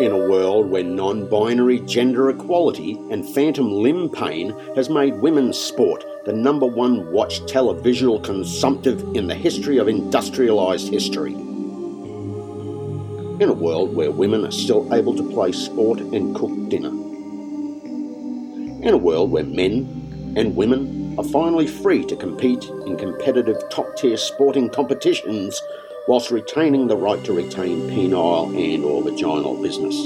In a world where non binary gender equality and phantom limb pain has made women's sport the number one watched televisual consumptive in the history of industrialised history. In a world where women are still able to play sport and cook dinner. In a world where men and women are finally free to compete in competitive top tier sporting competitions whilst retaining the right to retain penile and or vaginal business.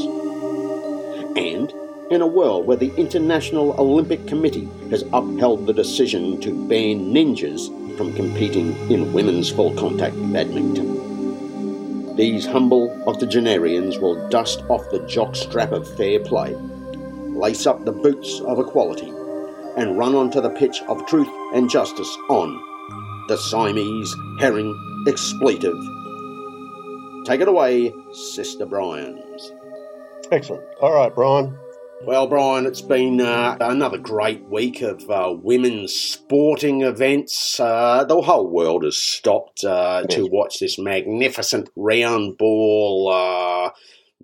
And in a world where the International Olympic Committee has upheld the decision to ban ninjas from competing in women's full contact badminton. These humble octogenarians will dust off the jockstrap of fair play, lace up the boots of equality, and run onto the pitch of truth and justice on the Siamese herring expletive. Take it away, Sister Brians. Excellent. All right, Brian. Well, Brian, it's been uh, another great week of uh, women's sporting events. Uh, the whole world has stopped uh, to watch this magnificent round ball uh,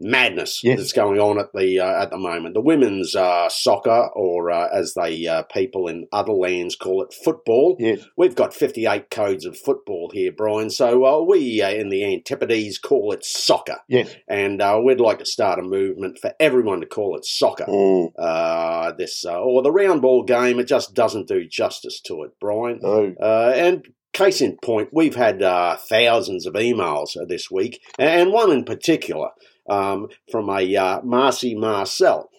madness Yes. that's going on at the uh, at the moment. The women's uh, soccer, or uh, as they uh, people in other lands call it, football. Yes. We've got 58 codes of football here, Brian. So uh, we uh, in the Antipodes call it soccer. Yes. And uh, we'd like to start a movement for everyone to call it soccer. Mm, Uh, this uh, or the round ball game, it just doesn't do justice to it, Brian. no. Uh, and case in point, we've had uh, thousands of emails this week, and one in particular um, from a uh, Marcy Marcel.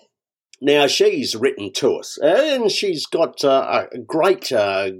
Now she's written to us, and she's got uh, a great, uh,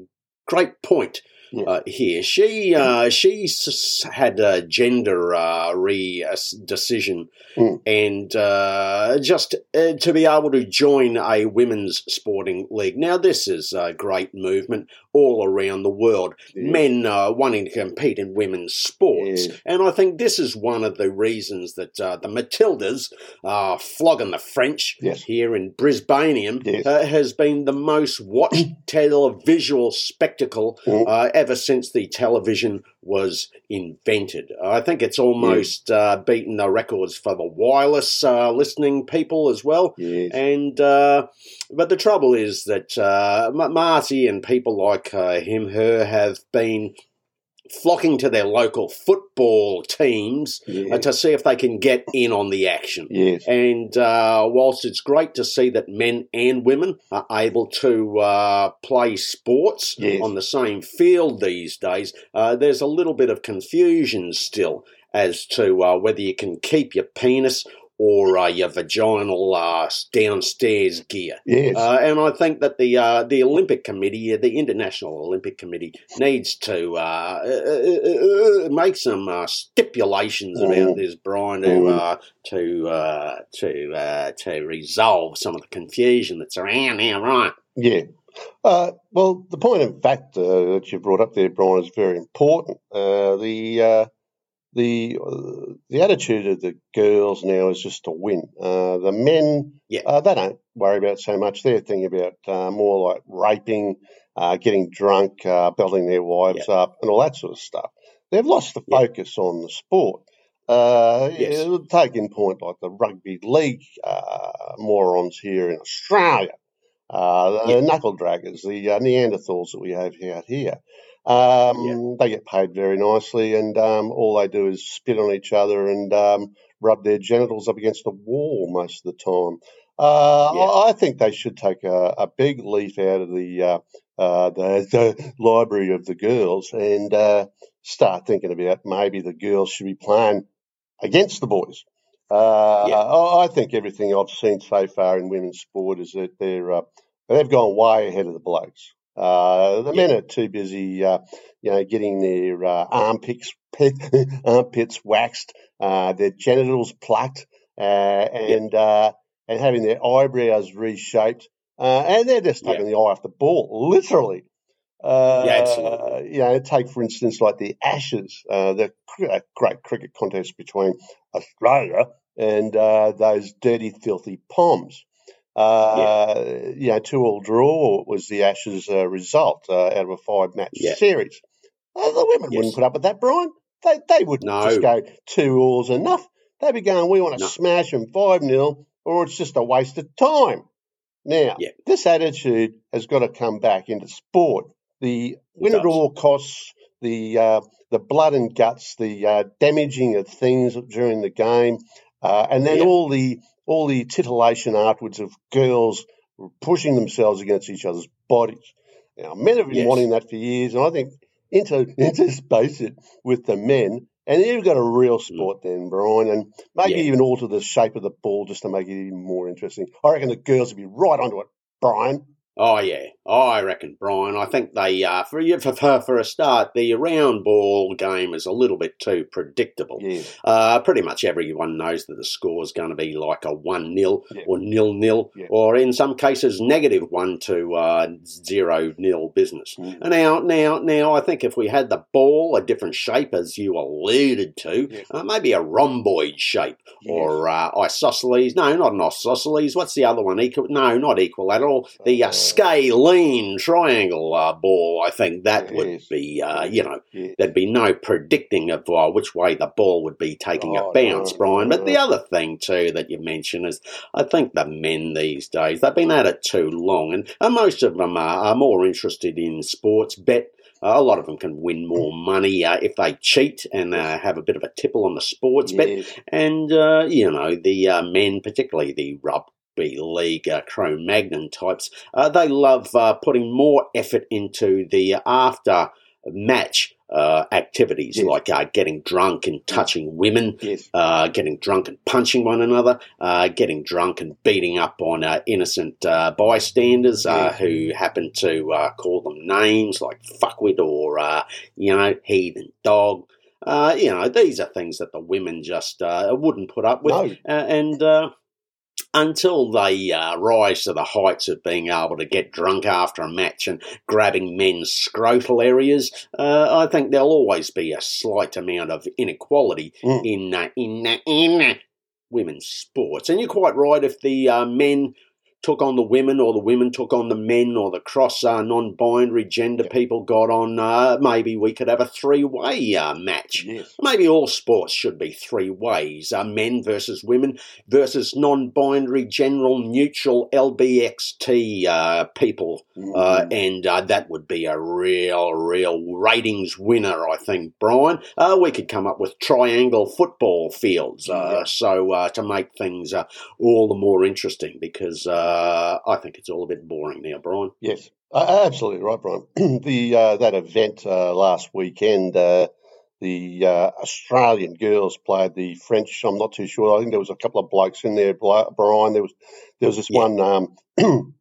great point uh, here. She uh, she's had a gender uh, re uh, decision, Mm. and uh, just uh, to be able to join a women's sporting league. Now this is a great movement all around the world. Yeah. Men uh, wanting to compete in women's sports, Yeah. and I think this is one of the reasons that uh, the Matildas are flogging the French Yes. here in Brisbaneum Yes. uh, has been the most watched televisual spectacle Mm. uh, ever since the television was invented. I think it's almost uh, beaten the records for the wireless uh, listening people as well. Yes. And uh, but the trouble is that uh, Ma- Marty and people like uh, him, her, have been flocking to their local football teams uh, to see if they can get in on the action. Yes. And uh, whilst it's great to see that men and women are able to uh, play sports Yes. on the same field these days, uh, there's a little bit of confusion still as to uh, whether you can keep your penis or uh, your vaginal uh, downstairs gear. Yes. Uh, and I think that the uh, the Olympic Committee, uh, the International Olympic Committee, needs to uh, uh, uh, uh, make some uh, stipulations Mm. about this, Brian, to Mm. uh, to uh, to uh, to resolve some of the confusion that's around now, right? Yeah. Uh, well, the point of fact uh, that you brought up there, Brian, is very important. Uh, the uh, the uh, the attitude of the girls now is just to win. Uh, the men, Yeah. uh, they don't worry about so much. They're thinking about uh, more like raping, uh, getting drunk, uh, belting their wives up, and all that sort of stuff. They've lost the Yeah. focus on the sport. Uh, Yes. yeah, Take in point like the rugby league uh, morons here in Australia uh, the Yeah. knuckle draggers, the uh, Neanderthals that we have out here. Um, They get paid very nicely, and um, all they do is spit on each other and um, rub their genitals up against the wall most of the time. Uh, Yeah. I, I think they should take a, a big leaf out of the, uh, uh, the the library of the girls and uh, start thinking about maybe the girls should be playing against the boys. Uh, Yeah. I, I think everything I've seen so far in women's sport is that they're uh, they've gone way ahead of the blokes. Uh, the men are too busy, uh, you know, getting their uh, armpits armpits waxed, uh, their genitals plucked, uh, and uh, and having their eyebrows reshaped, uh, and they're just taking the eye off the ball, literally. Uh, Yeah, absolutely. You know, take for instance like the Ashes, uh, the cr- great cricket contest between Australia and uh, those dirty, filthy Poms. Uh, You know, two all draw was the Ashes uh, result uh, out of a five match Yeah. series. Uh, the women Yes. wouldn't put up with that, Brian. They they wouldn't No. just go two alls enough. They'd be going, we want to No. smash them 5 0, or it's just a waste of time. Now, Yeah. this attitude has got to come back into sport. The win at all costs, the uh, the blood and guts, the uh, damaging of things during the game, uh, and then Yeah. all the all the titillation afterwards of girls pushing themselves against each other's bodies. Now, men have been Yes. wanting that for years, and I think inter interspace it with the men, and you've got a real sport then, Brian, and maybe Mm. Yeah. even alter the shape of the ball just to make it even more interesting. I reckon the girls would be right onto it, Brian. Oh yeah, oh, I reckon, Brian. I think they uh, for for, for for a start, the round ball game is a little bit too predictable. Yeah, Uh, pretty much everyone knows that the score is going to be like a one 0 Yeah. or nil nil, Yeah. or in some cases negative one to uh, zero nil business. Mm. And Now, now, now, I think if we had the ball a different shape, as you alluded to, uh, maybe a rhomboid shape or uh, isosceles. No, not an isosceles. What's the other one? Equal? No, not equilateral. The uh, Uh, scalene triangle uh, ball. I think that would be, uh, you know, yeah. there'd be no predicting of uh, which way the ball would be taking Oh, a bounce, no, Brian. But the other thing too that you mentioned is, I think the men these days they've been at it too long, and, and most of them are, are more interested in sports bet. Uh, a lot of them can win more money uh, if they cheat and uh, have a bit of a tipple on the sports bet. And, uh, you know, the uh, men, particularly the rugby league uh, Cro Magnon types, uh, they love uh, putting more effort into the after match uh, activities Yes. like uh, getting drunk and touching women. Yes. Uh, getting drunk and punching one another, uh, getting drunk and beating up on uh, innocent uh, bystanders uh, Yes. who happen to uh, call them names like fuckwit or, uh, you know, heathen dog. Uh, you know, these are things that the women just uh, wouldn't put up with. No. Uh, and uh, until they uh, rise to the heights of being able to get drunk after a match and grabbing men's scrotal areas, uh, I think there'll always be a slight amount of inequality Mm. in uh, in uh, in uh, women's sports. And you're quite right. If the uh, men took on the women, or the women took on the men, or the cross uh, non-binary gender Yeah. people got on, uh, maybe we could have a three-way uh, match. Yes. Maybe all sports should be three ways: uh, men versus women versus non-binary, general, neutral, LBXT uh, people, uh, Mm. and uh, that would be a real, real ratings winner, I think, Brian. Uh, we could come up with triangle football fields, uh, Yeah. so uh, to make things uh, all the more interesting, because uh, I think it's all a bit boring now, Brian. Yes, uh, absolutely right, Brian. the uh, that event uh, last weekend, uh, the uh, Australian girls played the French. I'm not too sure. I think there was a couple of blokes in there, Brian. There was there was this Yeah. one um,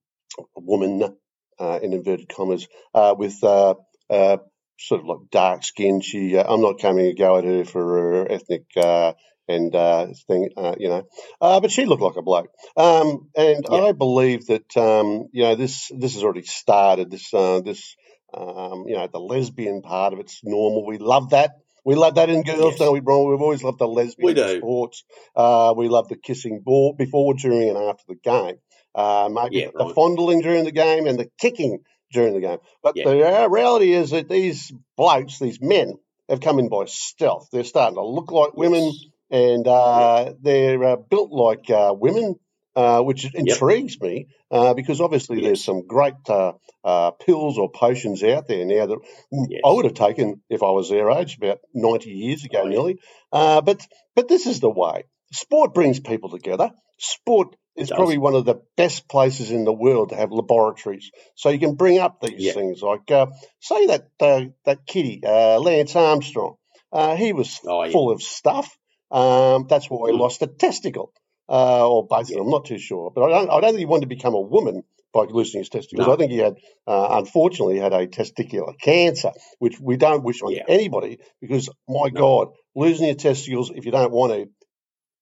woman uh, in inverted commas uh, with uh, uh, sort of like dark skin. She, uh, I'm not coming to go at her for her ethnic. Uh, and uh, thing, uh, you know, uh, but she looked like a bloke. Um, and Yeah. I believe that um, you know this this has already started. This uh, this um, you know the lesbian part of it's normal. We love that. We love that in girls, Yes. don't we, Brian? We've always loved the lesbian We do. sports. Uh, we love the kissing ball before, during, and after the game. Uh, Yeah, the right. fondling during the game and the kicking during the game. But Yeah. the reality is that these blokes, these men, have come in by stealth. They're starting to look like women Yes. And uh, they're uh, built like uh, women, uh, which intrigues me uh, because obviously there's some great uh, uh, pills or potions out there now that Yes. I would have taken if I was their age about 90 years ago, Oh, yeah. nearly. Uh, but but this is the way. Sport brings people together. Sport is probably one of the best places in the world to have laboratories, so you can bring up these Yeah. things. Like uh, say that uh, that kitty uh, Lance Armstrong, uh, he was Oh, yeah. full of stuff. Um, that's why he Mm. lost a testicle, uh, or both of them. I'm not too sure, but I don't. I don't think he wanted to become a woman by losing his testicles. No. I think he had, uh, unfortunately, had a testicular cancer, which we don't wish on Yeah. anybody because, my No. God, losing your testicles if you don't want to,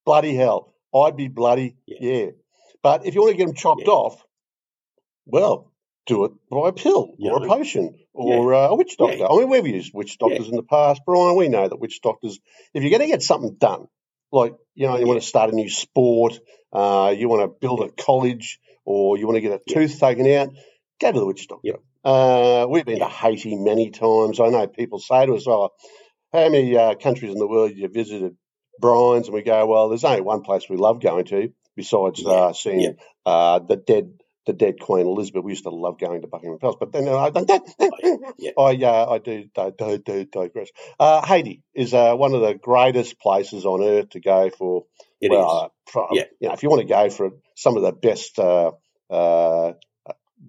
bloody hell, I'd be bloody Yeah. yeah. But if you want to get them chopped Yeah. off, well, do it by a pill You or a potion or uh, a witch doctor. Yeah. I mean, we've used witch doctors in the past, Brian. We know that witch doctors, if you're going to get something done, like, you know, you want to start a new sport, uh, you want to build a college, or you want to get a Yeah. tooth taken out, go to the witch doctor. Uh, we've been Yeah. to Haiti many times. I know people say to us, oh, how many uh, countries in the world have you visited, Brians, and we go, well, there's only one place we love going to besides Yeah, uh, seeing yeah. uh, the dead the dead Queen Elizabeth. We used to love going to Buckingham Palace, but then uh, I, yeah. I, uh, I do, do, do, do digress. Uh, Haiti is uh, one of the greatest places on earth to go for. It well, is. uh, Yeah. you know, if you want to go for some of the best uh, uh,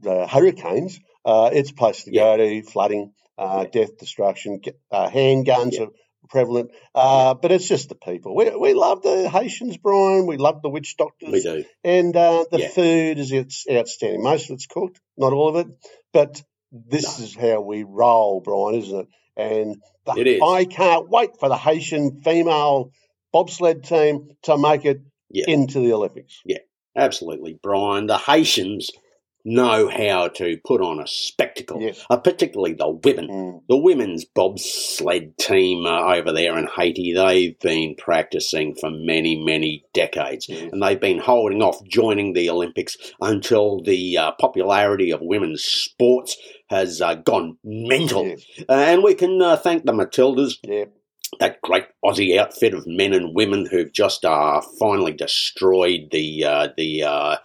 the hurricanes, uh, it's a place to go to. Flooding, uh, death, destruction, uh, handguns Yeah. Prevalent, uh, but it's just the people. We, we love the Haitians, Brian. We love the witch doctors. We do. And uh, the Yeah. food is it's outstanding. Most of it's cooked, not all of it, but this No. is how we roll, Brian, isn't it? And the- It is. I can't wait for the Haitian female bobsled team to make it Yeah. into the Olympics. Yeah, absolutely, Brian. The Haitians know how to put on a spectacle, Yes. uh, particularly the women. Mm, The women's bobsled team uh, over there in Haiti, they've been practicing for many, many decades. yes. And they've been holding off joining the Olympics until the uh, popularity of women's sports has uh, gone mental. Yes. Uh, and we can uh, thank the Matildas, Yeah. that great Aussie outfit of men and women who've just uh, finally destroyed the uh, the uh,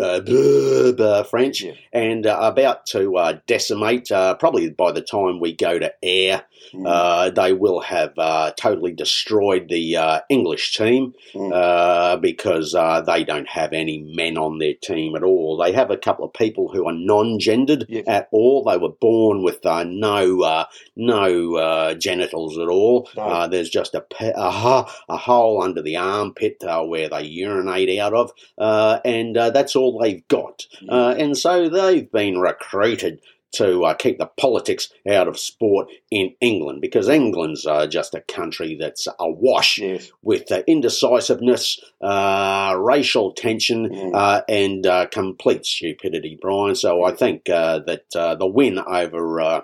uh, blah, blah, French Yeah. and uh, about to uh, decimate. Uh, probably by the time we go to air, Mm, uh, they will have uh, totally destroyed the uh, English team Mm. uh, because uh, they don't have any men on their team at all. They have a couple of people who are non-gendered Yes. at all. They were born with uh, no uh, no uh, genitals at all. No. Uh, there's just a, pe- a, a hole under the armpit uh, where they urinate out of, uh, and uh, that's all they've got. Uh, and so they've been recruited to uh, keep the politics out of sport in England because England's uh, just a country that's awash yes. with uh, indecisiveness, uh, racial tension, Mm. uh, and uh, complete stupidity, Brian. So I think uh, that uh, the win over uh,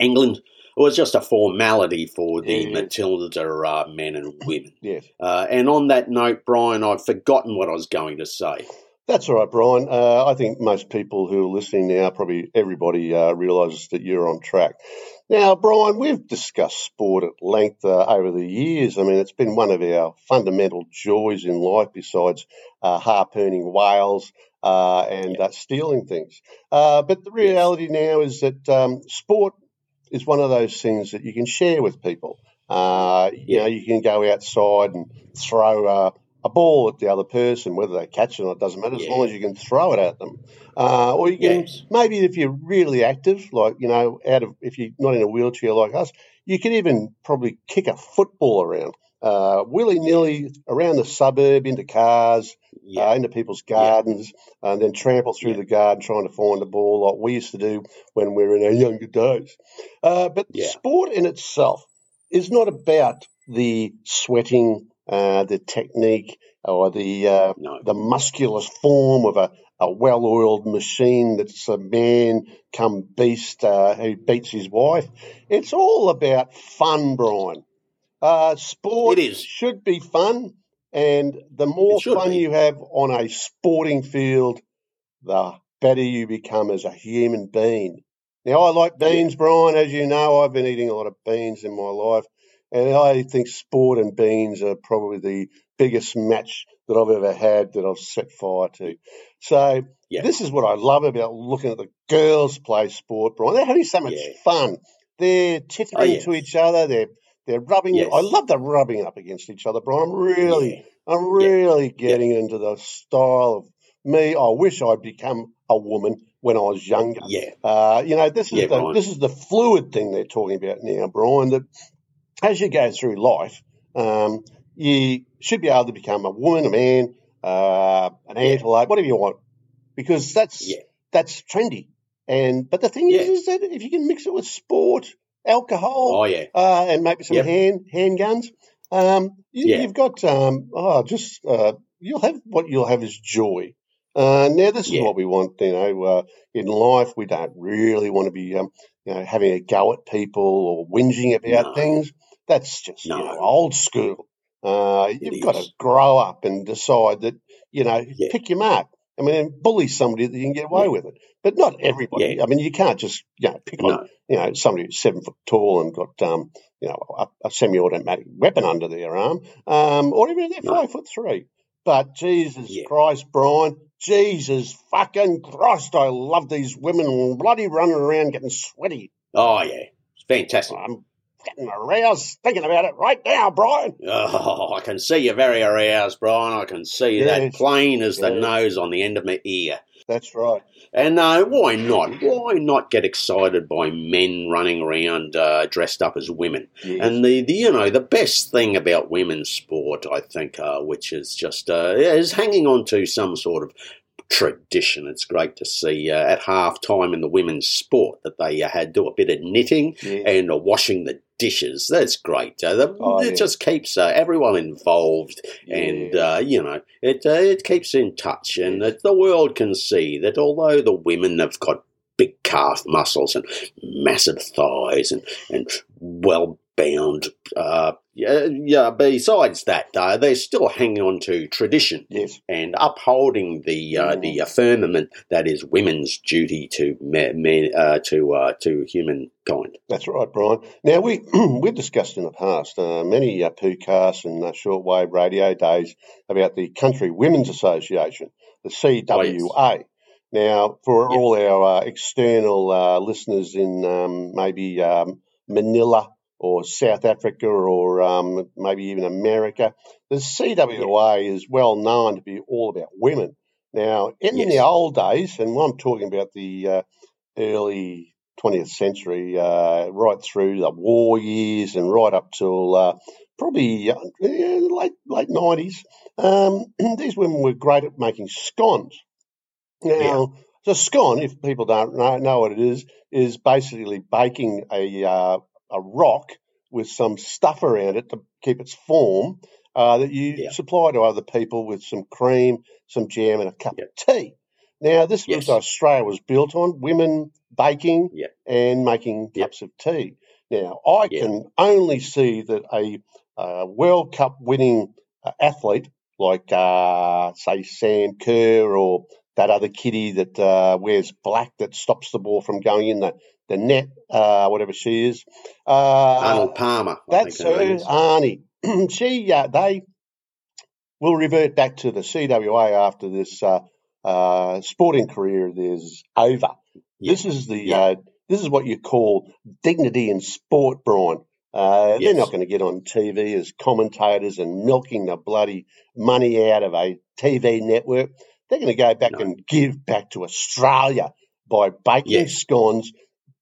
England was just a formality for the Yes. Matilda uh, men and women. Yes. Uh, and on that note, Brian, I've forgotten what I was going to say. That's all right, Brian. Uh, I think most people who are listening now, probably everybody, uh, realises that you're on track. Now, Brian, we've discussed sport at length uh, over the years. I mean, it's been one of our fundamental joys in life, besides uh, harpooning whales uh, and uh, stealing things. Uh, but the reality now is that um, sport is one of those things that you can share with people. Uh, you know, you can go outside and throw uh, a ball at the other person, whether they catch it or not, doesn't matter, as Yeah. long as you can throw it at them. Uh, or you can, Yes. maybe if you're really active, like, you know, out of, if you're not in a wheelchair like us, you can even probably kick a football around, uh, willy nilly around the suburb into cars, Yeah. uh, into people's gardens, and then trample through Yeah. the garden trying to find the ball like we used to do when we were in our younger days. Uh, but Yeah. sport in itself is not about the sweating, uh, the technique, or the uh, no. the musculous form of a, a well-oiled machine that's a man come beast uh, who beats his wife. It's all about fun, Brian. Uh, sport It is. should be fun, and the more fun be. you have on a sporting field, the better you become as a human being. Now, I like beans, Brian. As you know, I've been eating a lot of beans in my life, and I think sport and beans are probably the biggest match that I've ever had that I've set fire to. So, Yeah. this is what I love about looking at the girls play sport, Brian. They're having so much Yeah. fun. They're tittering Oh, yes. to each other. They're they're rubbing. Yes. I love the rubbing up against each other, Brian. I'm really, Yeah. I'm really getting into the style of me. I wish I'd become a woman when I was younger. Yeah. Uh, you know, this is Yeah, the Brian. this is the fluid thing they're talking about now, Brian. That as you go through life, um, you should be able to become a woman, a man, uh, an antelope, whatever you want, because that's Yeah. that's trendy. And but the thing Yeah. is, is that if you can mix it with sport, alcohol, Oh, yeah. uh, and maybe some Yep. hand handguns, um, you, Yeah. you've got um, oh, just uh, you'll have what you'll have is joy. Uh, now this is what we want, you know, uh, in life. We don't really want to be, um, you know, having a go at people or whinging about No. things. That's just you know old school. Uh, you've got to grow up and decide that you know Yeah. pick your mark. I mean, bully somebody that you can get away Yeah. with it, but not everybody. Yeah. I mean, you can't just you know pick on you know somebody who's seven foot tall and got um you know a, a semi-automatic weapon under their arm, um, or even they're No. five foot three. But Jesus Yeah. Christ, Brian, Jesus fucking Christ, I love these women bloody running around getting sweaty. Oh yeah, it's fantastic. I'm getting aroused thinking about it right now, Brian. Oh, I can see you're very aroused, Brian. I can see that plain as the Yes. nose on the end of my ear. That's right. And uh, why not? Why not get excited by men running around uh, dressed up as women? Yes. And the, the you know the best thing about women's sport, I think, uh, which is just uh, is hanging on to some sort of tradition. It's great to see uh, at half time in the women's sport that they uh, had do a bit of knitting Yes. and uh, washing the dishes. That's great. Uh, the, Oh, it yeah. just keeps uh, everyone involved, and uh, you know it uh, it keeps in touch, and that the world can see that although the women have got big calf muscles and massive thighs and and well bound. Uh, yeah, yeah. Besides that, uh, they're still hanging on to tradition yes. and upholding the uh, Mm. the firmament that is women's duty to men, men uh, to uh, to humankind. That's right, Brian. Now we we've discussed in the past uh, many uh, podcasts and uh, shortwave radio days about the Country Women's Association, the CWA. Now, for all our uh, external uh, listeners in um, maybe um, Manila or South Africa or um, maybe even America, the CWA is well known to be all about women. Now, in Yes. the old days, and I'm talking about the uh, early 20th century, uh, right through the war years and right up till uh, probably uh, late late 90s, um, these women were great at making scones. Now, so scone, if people don't know, know what it is, is basically baking a uh, a rock with some stuff around it to keep its form uh, that you Yeah. supply to other people with some cream, some jam, and a cup Yeah. of tea. Now, this was Yes. Australia was built on women baking Yeah. and making cups of tea. Now, I can only see that a, uh World Cup winning uh, athlete like, uh, say, Sam Kerr or that other kitty that uh, wears black that stops the ball from going in the, the net, uh, whatever she is. Uh, Arnold Palmer. I that's her is. Arnie. she, uh, they will revert back to the CWA after this uh, uh, sporting career theirs over. Yeah. This is the Yeah. uh, this is what you call dignity in sport, Brian. Uh, They're not going to get on TV as commentators and milking the bloody money out of a TV network. They're going to go back No. and give back to Australia by baking Yeah. scones,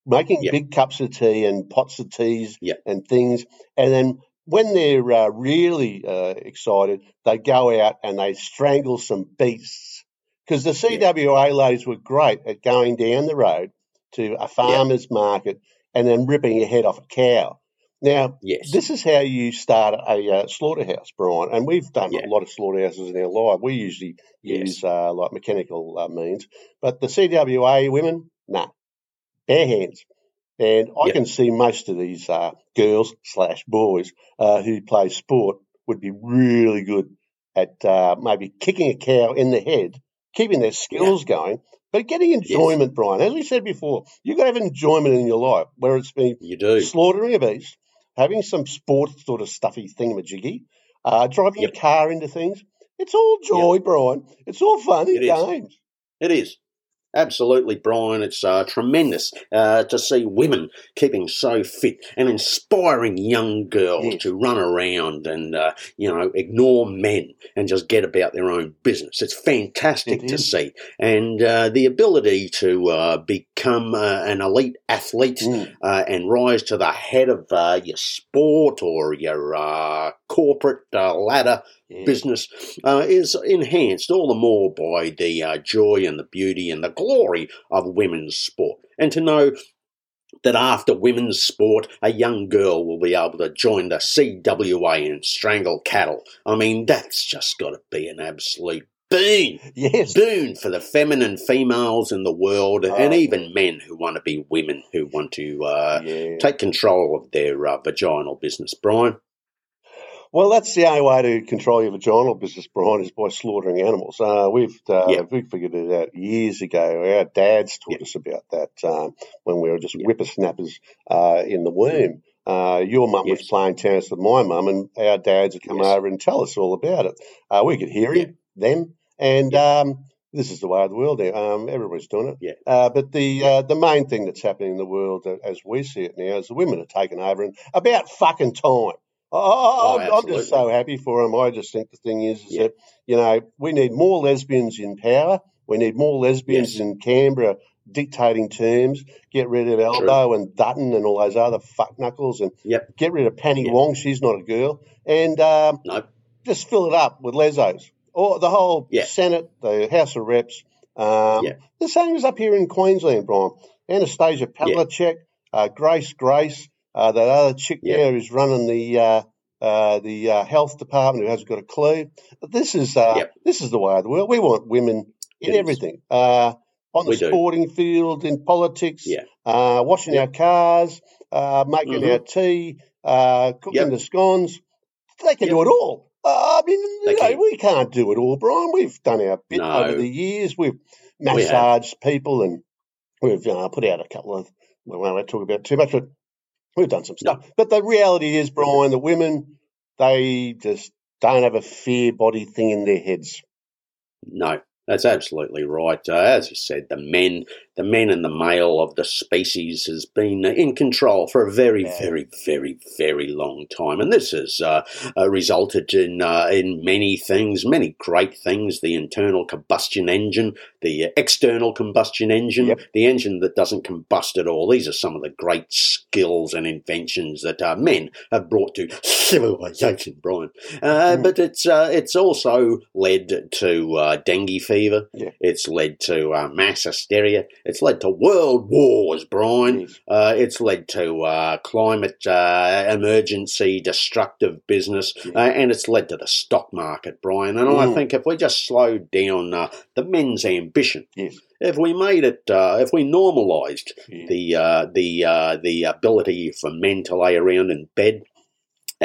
making Yeah. big cups of tea and pots of teas Yeah. and things. And then when they're uh, really uh, excited, they go out and they strangle some beasts. Because the CWA ladies were great at going down the road to a farmer's market and then ripping your head off a cow. Now, Yes. this is how you start a uh, slaughterhouse, Brian. And we've done Yeah. a lot of slaughterhouses in our life. We usually Yes. use uh, like mechanical uh, means, but the CWA women, nah, bare hands. And I Yeah. can see most of these uh, girls slash boys uh, who play sport would be really good at uh, maybe kicking a cow in the head, keeping their skills going, but getting enjoyment, Brian. As we said before, you've got to have enjoyment in your life, where it's been You do. slaughtering a beast, having some sport sort of stuffy thingamajiggy, uh, driving Yep. your car into things. It's all joy, Brian. It's all fun and It is. games. It is. Absolutely, Brian. It's uh, tremendous uh, to see women keeping so fit and inspiring young girls Yes. to run around and, uh, you know, ignore men and just get about their own business. It's fantastic to see. And uh, the ability to uh, become uh, an elite athlete Mm. uh, and rise to the head of uh, your sport or your uh, corporate uh, ladder Yeah. business uh, is enhanced all the more by the uh, joy and the beauty and the glory of women's sport. And to know that after women's sport, a young girl will be able to join the CWA and strangle cattle. I mean, that's just got to be an absolute boon. Yes. Boon for the feminine females in the world and Oh. even men who want to be women, who want to uh, yeah. take control of their uh, vaginal business. Brian? Well, that's the only way to control your vaginal business, Brian, is by slaughtering animals. Uh, we've uh, Yeah. we figured it out years ago. Our dads taught Yeah. us about that um, when we were just Yeah. whippersnappers uh, in the womb. Uh, your mum was playing tennis with my mum, and our dads would come Yes. over and tell us all about it. Uh, we could hear him, them, and um, this is the way of the world now. Um, everybody's doing it. Yeah. Uh, but the uh, the main thing that's happening in the world, uh, as we see it now, is the women are taking over, and about fucking time. Oh, I, I'm, just so happy for them. I just think the thing is, is Yeah. that you know we need more lesbians in power. We need more lesbians Yes. in Canberra dictating terms. Get rid of Albo and Dutton and all those other fuck knuckles, and Yep. get rid of Penny Yeah. Wong. She's not a girl, and um, No. just fill it up with lesos. Or the whole Yeah. Senate, the House of Reps. Um. The same as up here in Queensland, Brian. Annastacia Pavlicek, uh, Grace Grace, uh, that other chick Yeah. there who's running the uh, uh, the uh, health department who hasn't got a clue. This is uh, Yep. this is the way of the world. We want women in everything. Uh, on the We do. sporting field, in politics, Yeah. uh, washing Yeah. our cars, uh, making Mhm. our tea, uh, cooking Yep. the scones. They can Yep. do it all. Uh, I mean, you know, we can't do it all, Brian. We've done our bit No. over the years. We've We massaged people and we've uh, put out a couple of, well, I won't talk about too much, but we've done some stuff. But the reality is, Brian, the women, they just don't have a fear body thing in their heads. No, that's absolutely right. Uh, as you said, the men, the men and the male of the species has been in control for a very, Yeah. very, very, very long time, and this has uh, uh, resulted in uh, in many things, many great things. The internal combustion engine, the external combustion engine, Yep. the engine that doesn't combust at all. These are some of the great skills and inventions that uh, men have brought to civilization, Brian. Uh, Mhm. But it's uh, it's also led to uh, dengue fever. Yeah. It's led to uh, mass hysteria. It's led to world wars, Brian. Uh, it's led to uh, climate uh, emergency, destructive business, Yeah. uh, and it's led to the stock market, Brian. And I Mm. think if we just slowed down uh, the men's ambition, Yes. if we made it, uh, if we normalised Yeah. the uh, the uh, the ability for men to lay around in bed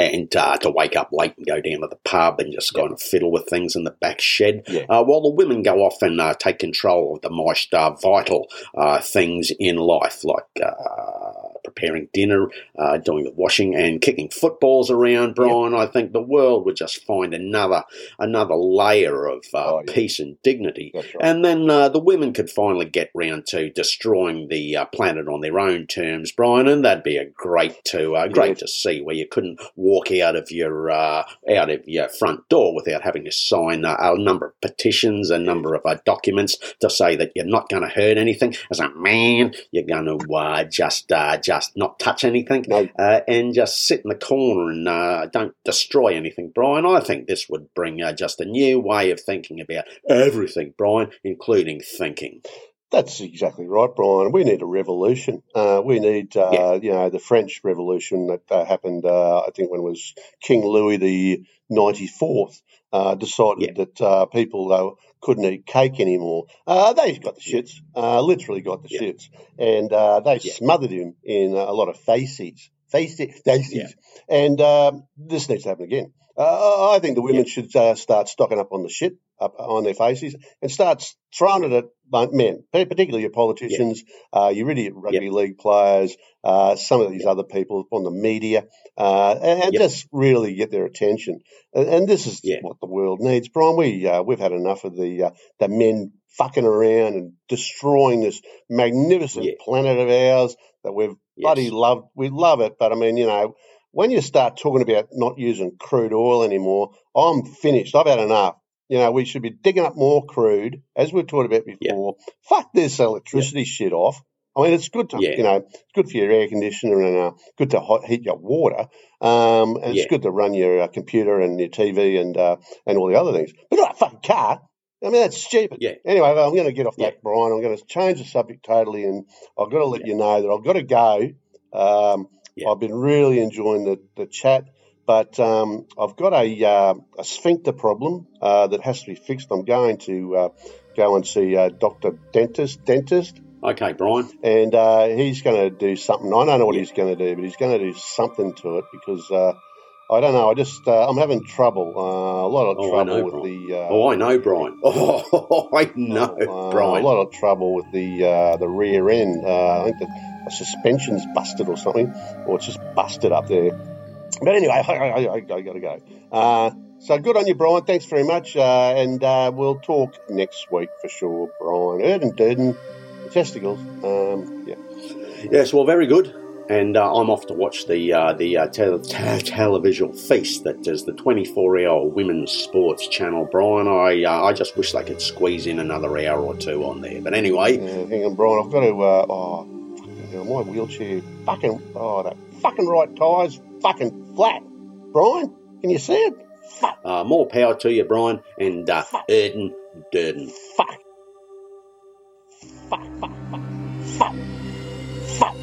and uh, to wake up late and go down to the pub and just kind of fiddle with things in the back shed, Yeah. uh, while the women go off and uh, take control of the most uh, vital uh, things in life, like uh, preparing dinner, uh, doing the washing, and kicking footballs around. Brian, I think the world would just find another another layer of uh, Oh, yeah. peace and dignity. Right. And then uh, the women could finally get round to destroying the uh, planet on their own terms, Brian, and that'd be a great to uh, great Yeah. to see where you couldn't walk out of your uh, out of your front door without having to sign uh, a number of petitions, a number of uh, documents to say that you're not going to hurt anything. As a man, you're going to uh, just uh, just not touch anything No. uh, and just sit in the corner and uh, don't destroy anything, Brian. I think this would bring uh, just a new way of thinking about everything, Brian, including thinking. That's exactly right, Brian. We need a revolution. Uh, we need, uh, Yeah. you know, the French Revolution that uh, happened, uh, I think, when it was King Louis the 94th, uh, decided that uh, people couldn't eat cake anymore. Uh, they got the shits, uh, literally got the Yeah. shits. And uh, they Yeah. smothered him in a lot of faces. Faces. faces. Yeah. And um, this needs to happen again. Uh, I think the women should uh, start stocking up on the shit up on their faces and starts throwing it at men, particularly your politicians, uh, your idiot rugby league players, uh, some of these other people on the media, uh, and, and Yep. just really get their attention. And, and this is Yeah. what the world needs, Brian. We uh, we've had enough of the uh, the men fucking around and destroying this magnificent Yeah. planet of ours that we've Yes. bloody loved. We love it, but I mean, you know, when you start talking about not using crude oil anymore, I'm finished. I've had enough. You know, we should be digging up more crude, as we've talked about Yeah. before. Fuck this electricity shit off. I mean, it's good to, Yeah. you know, it's good for your air conditioner and uh, good to hot, heat your water. Um, and Yeah. it's good to run your uh, computer and your TV and uh, and all the other things. But not a fucking car. I mean, that's stupid. Yeah. Anyway, I'm going to get off Yeah. that, Brian. I'm going to change the subject totally, and I've got to let you know that I've got to go. Um, Yeah. I've been really enjoying the, the chat, but um, I've got a, uh, a sphincter problem uh, that has to be fixed. I'm going to uh, go and see uh, Dr. Dentist, dentist, Okay, Brian. and uh, he's going to do something. I don't know what he's going to do, but he's going to do something to it because uh, I don't know. I just uh, I'm having trouble. Uh, a lot of Oh, trouble know, with Brian. the. Uh, Oh, I know, Brian. Oh, I know, uh, Brian. A lot of trouble with the uh, the rear end. Uh, I think the, the suspension's busted or something, or it's just busted up there. But anyway, I, I, I, I got to go. Uh, so good on you, Brian. Thanks very much, uh, and uh, we'll talk next week for sure, Brian. Erden Durden, testicles. Um, yeah. Yes, well, very good. And uh, I'm off to watch the uh, the uh, tel- te- televisual feast that is the 24-hour women's sports channel. Brian, I uh, I just wish they could squeeze in another hour or two on there. But anyway, Yeah, hang on, Brian. I've got to. Uh, oh, my wheelchair. Fucking. Oh, that fucking right tire's fucking flat. Brian, can you see it? Fuck. uh, more power to you, Brian, and uh, Erden Durden. Fuck. Fuck. Fuck. Fuck. Fuck. Fuck.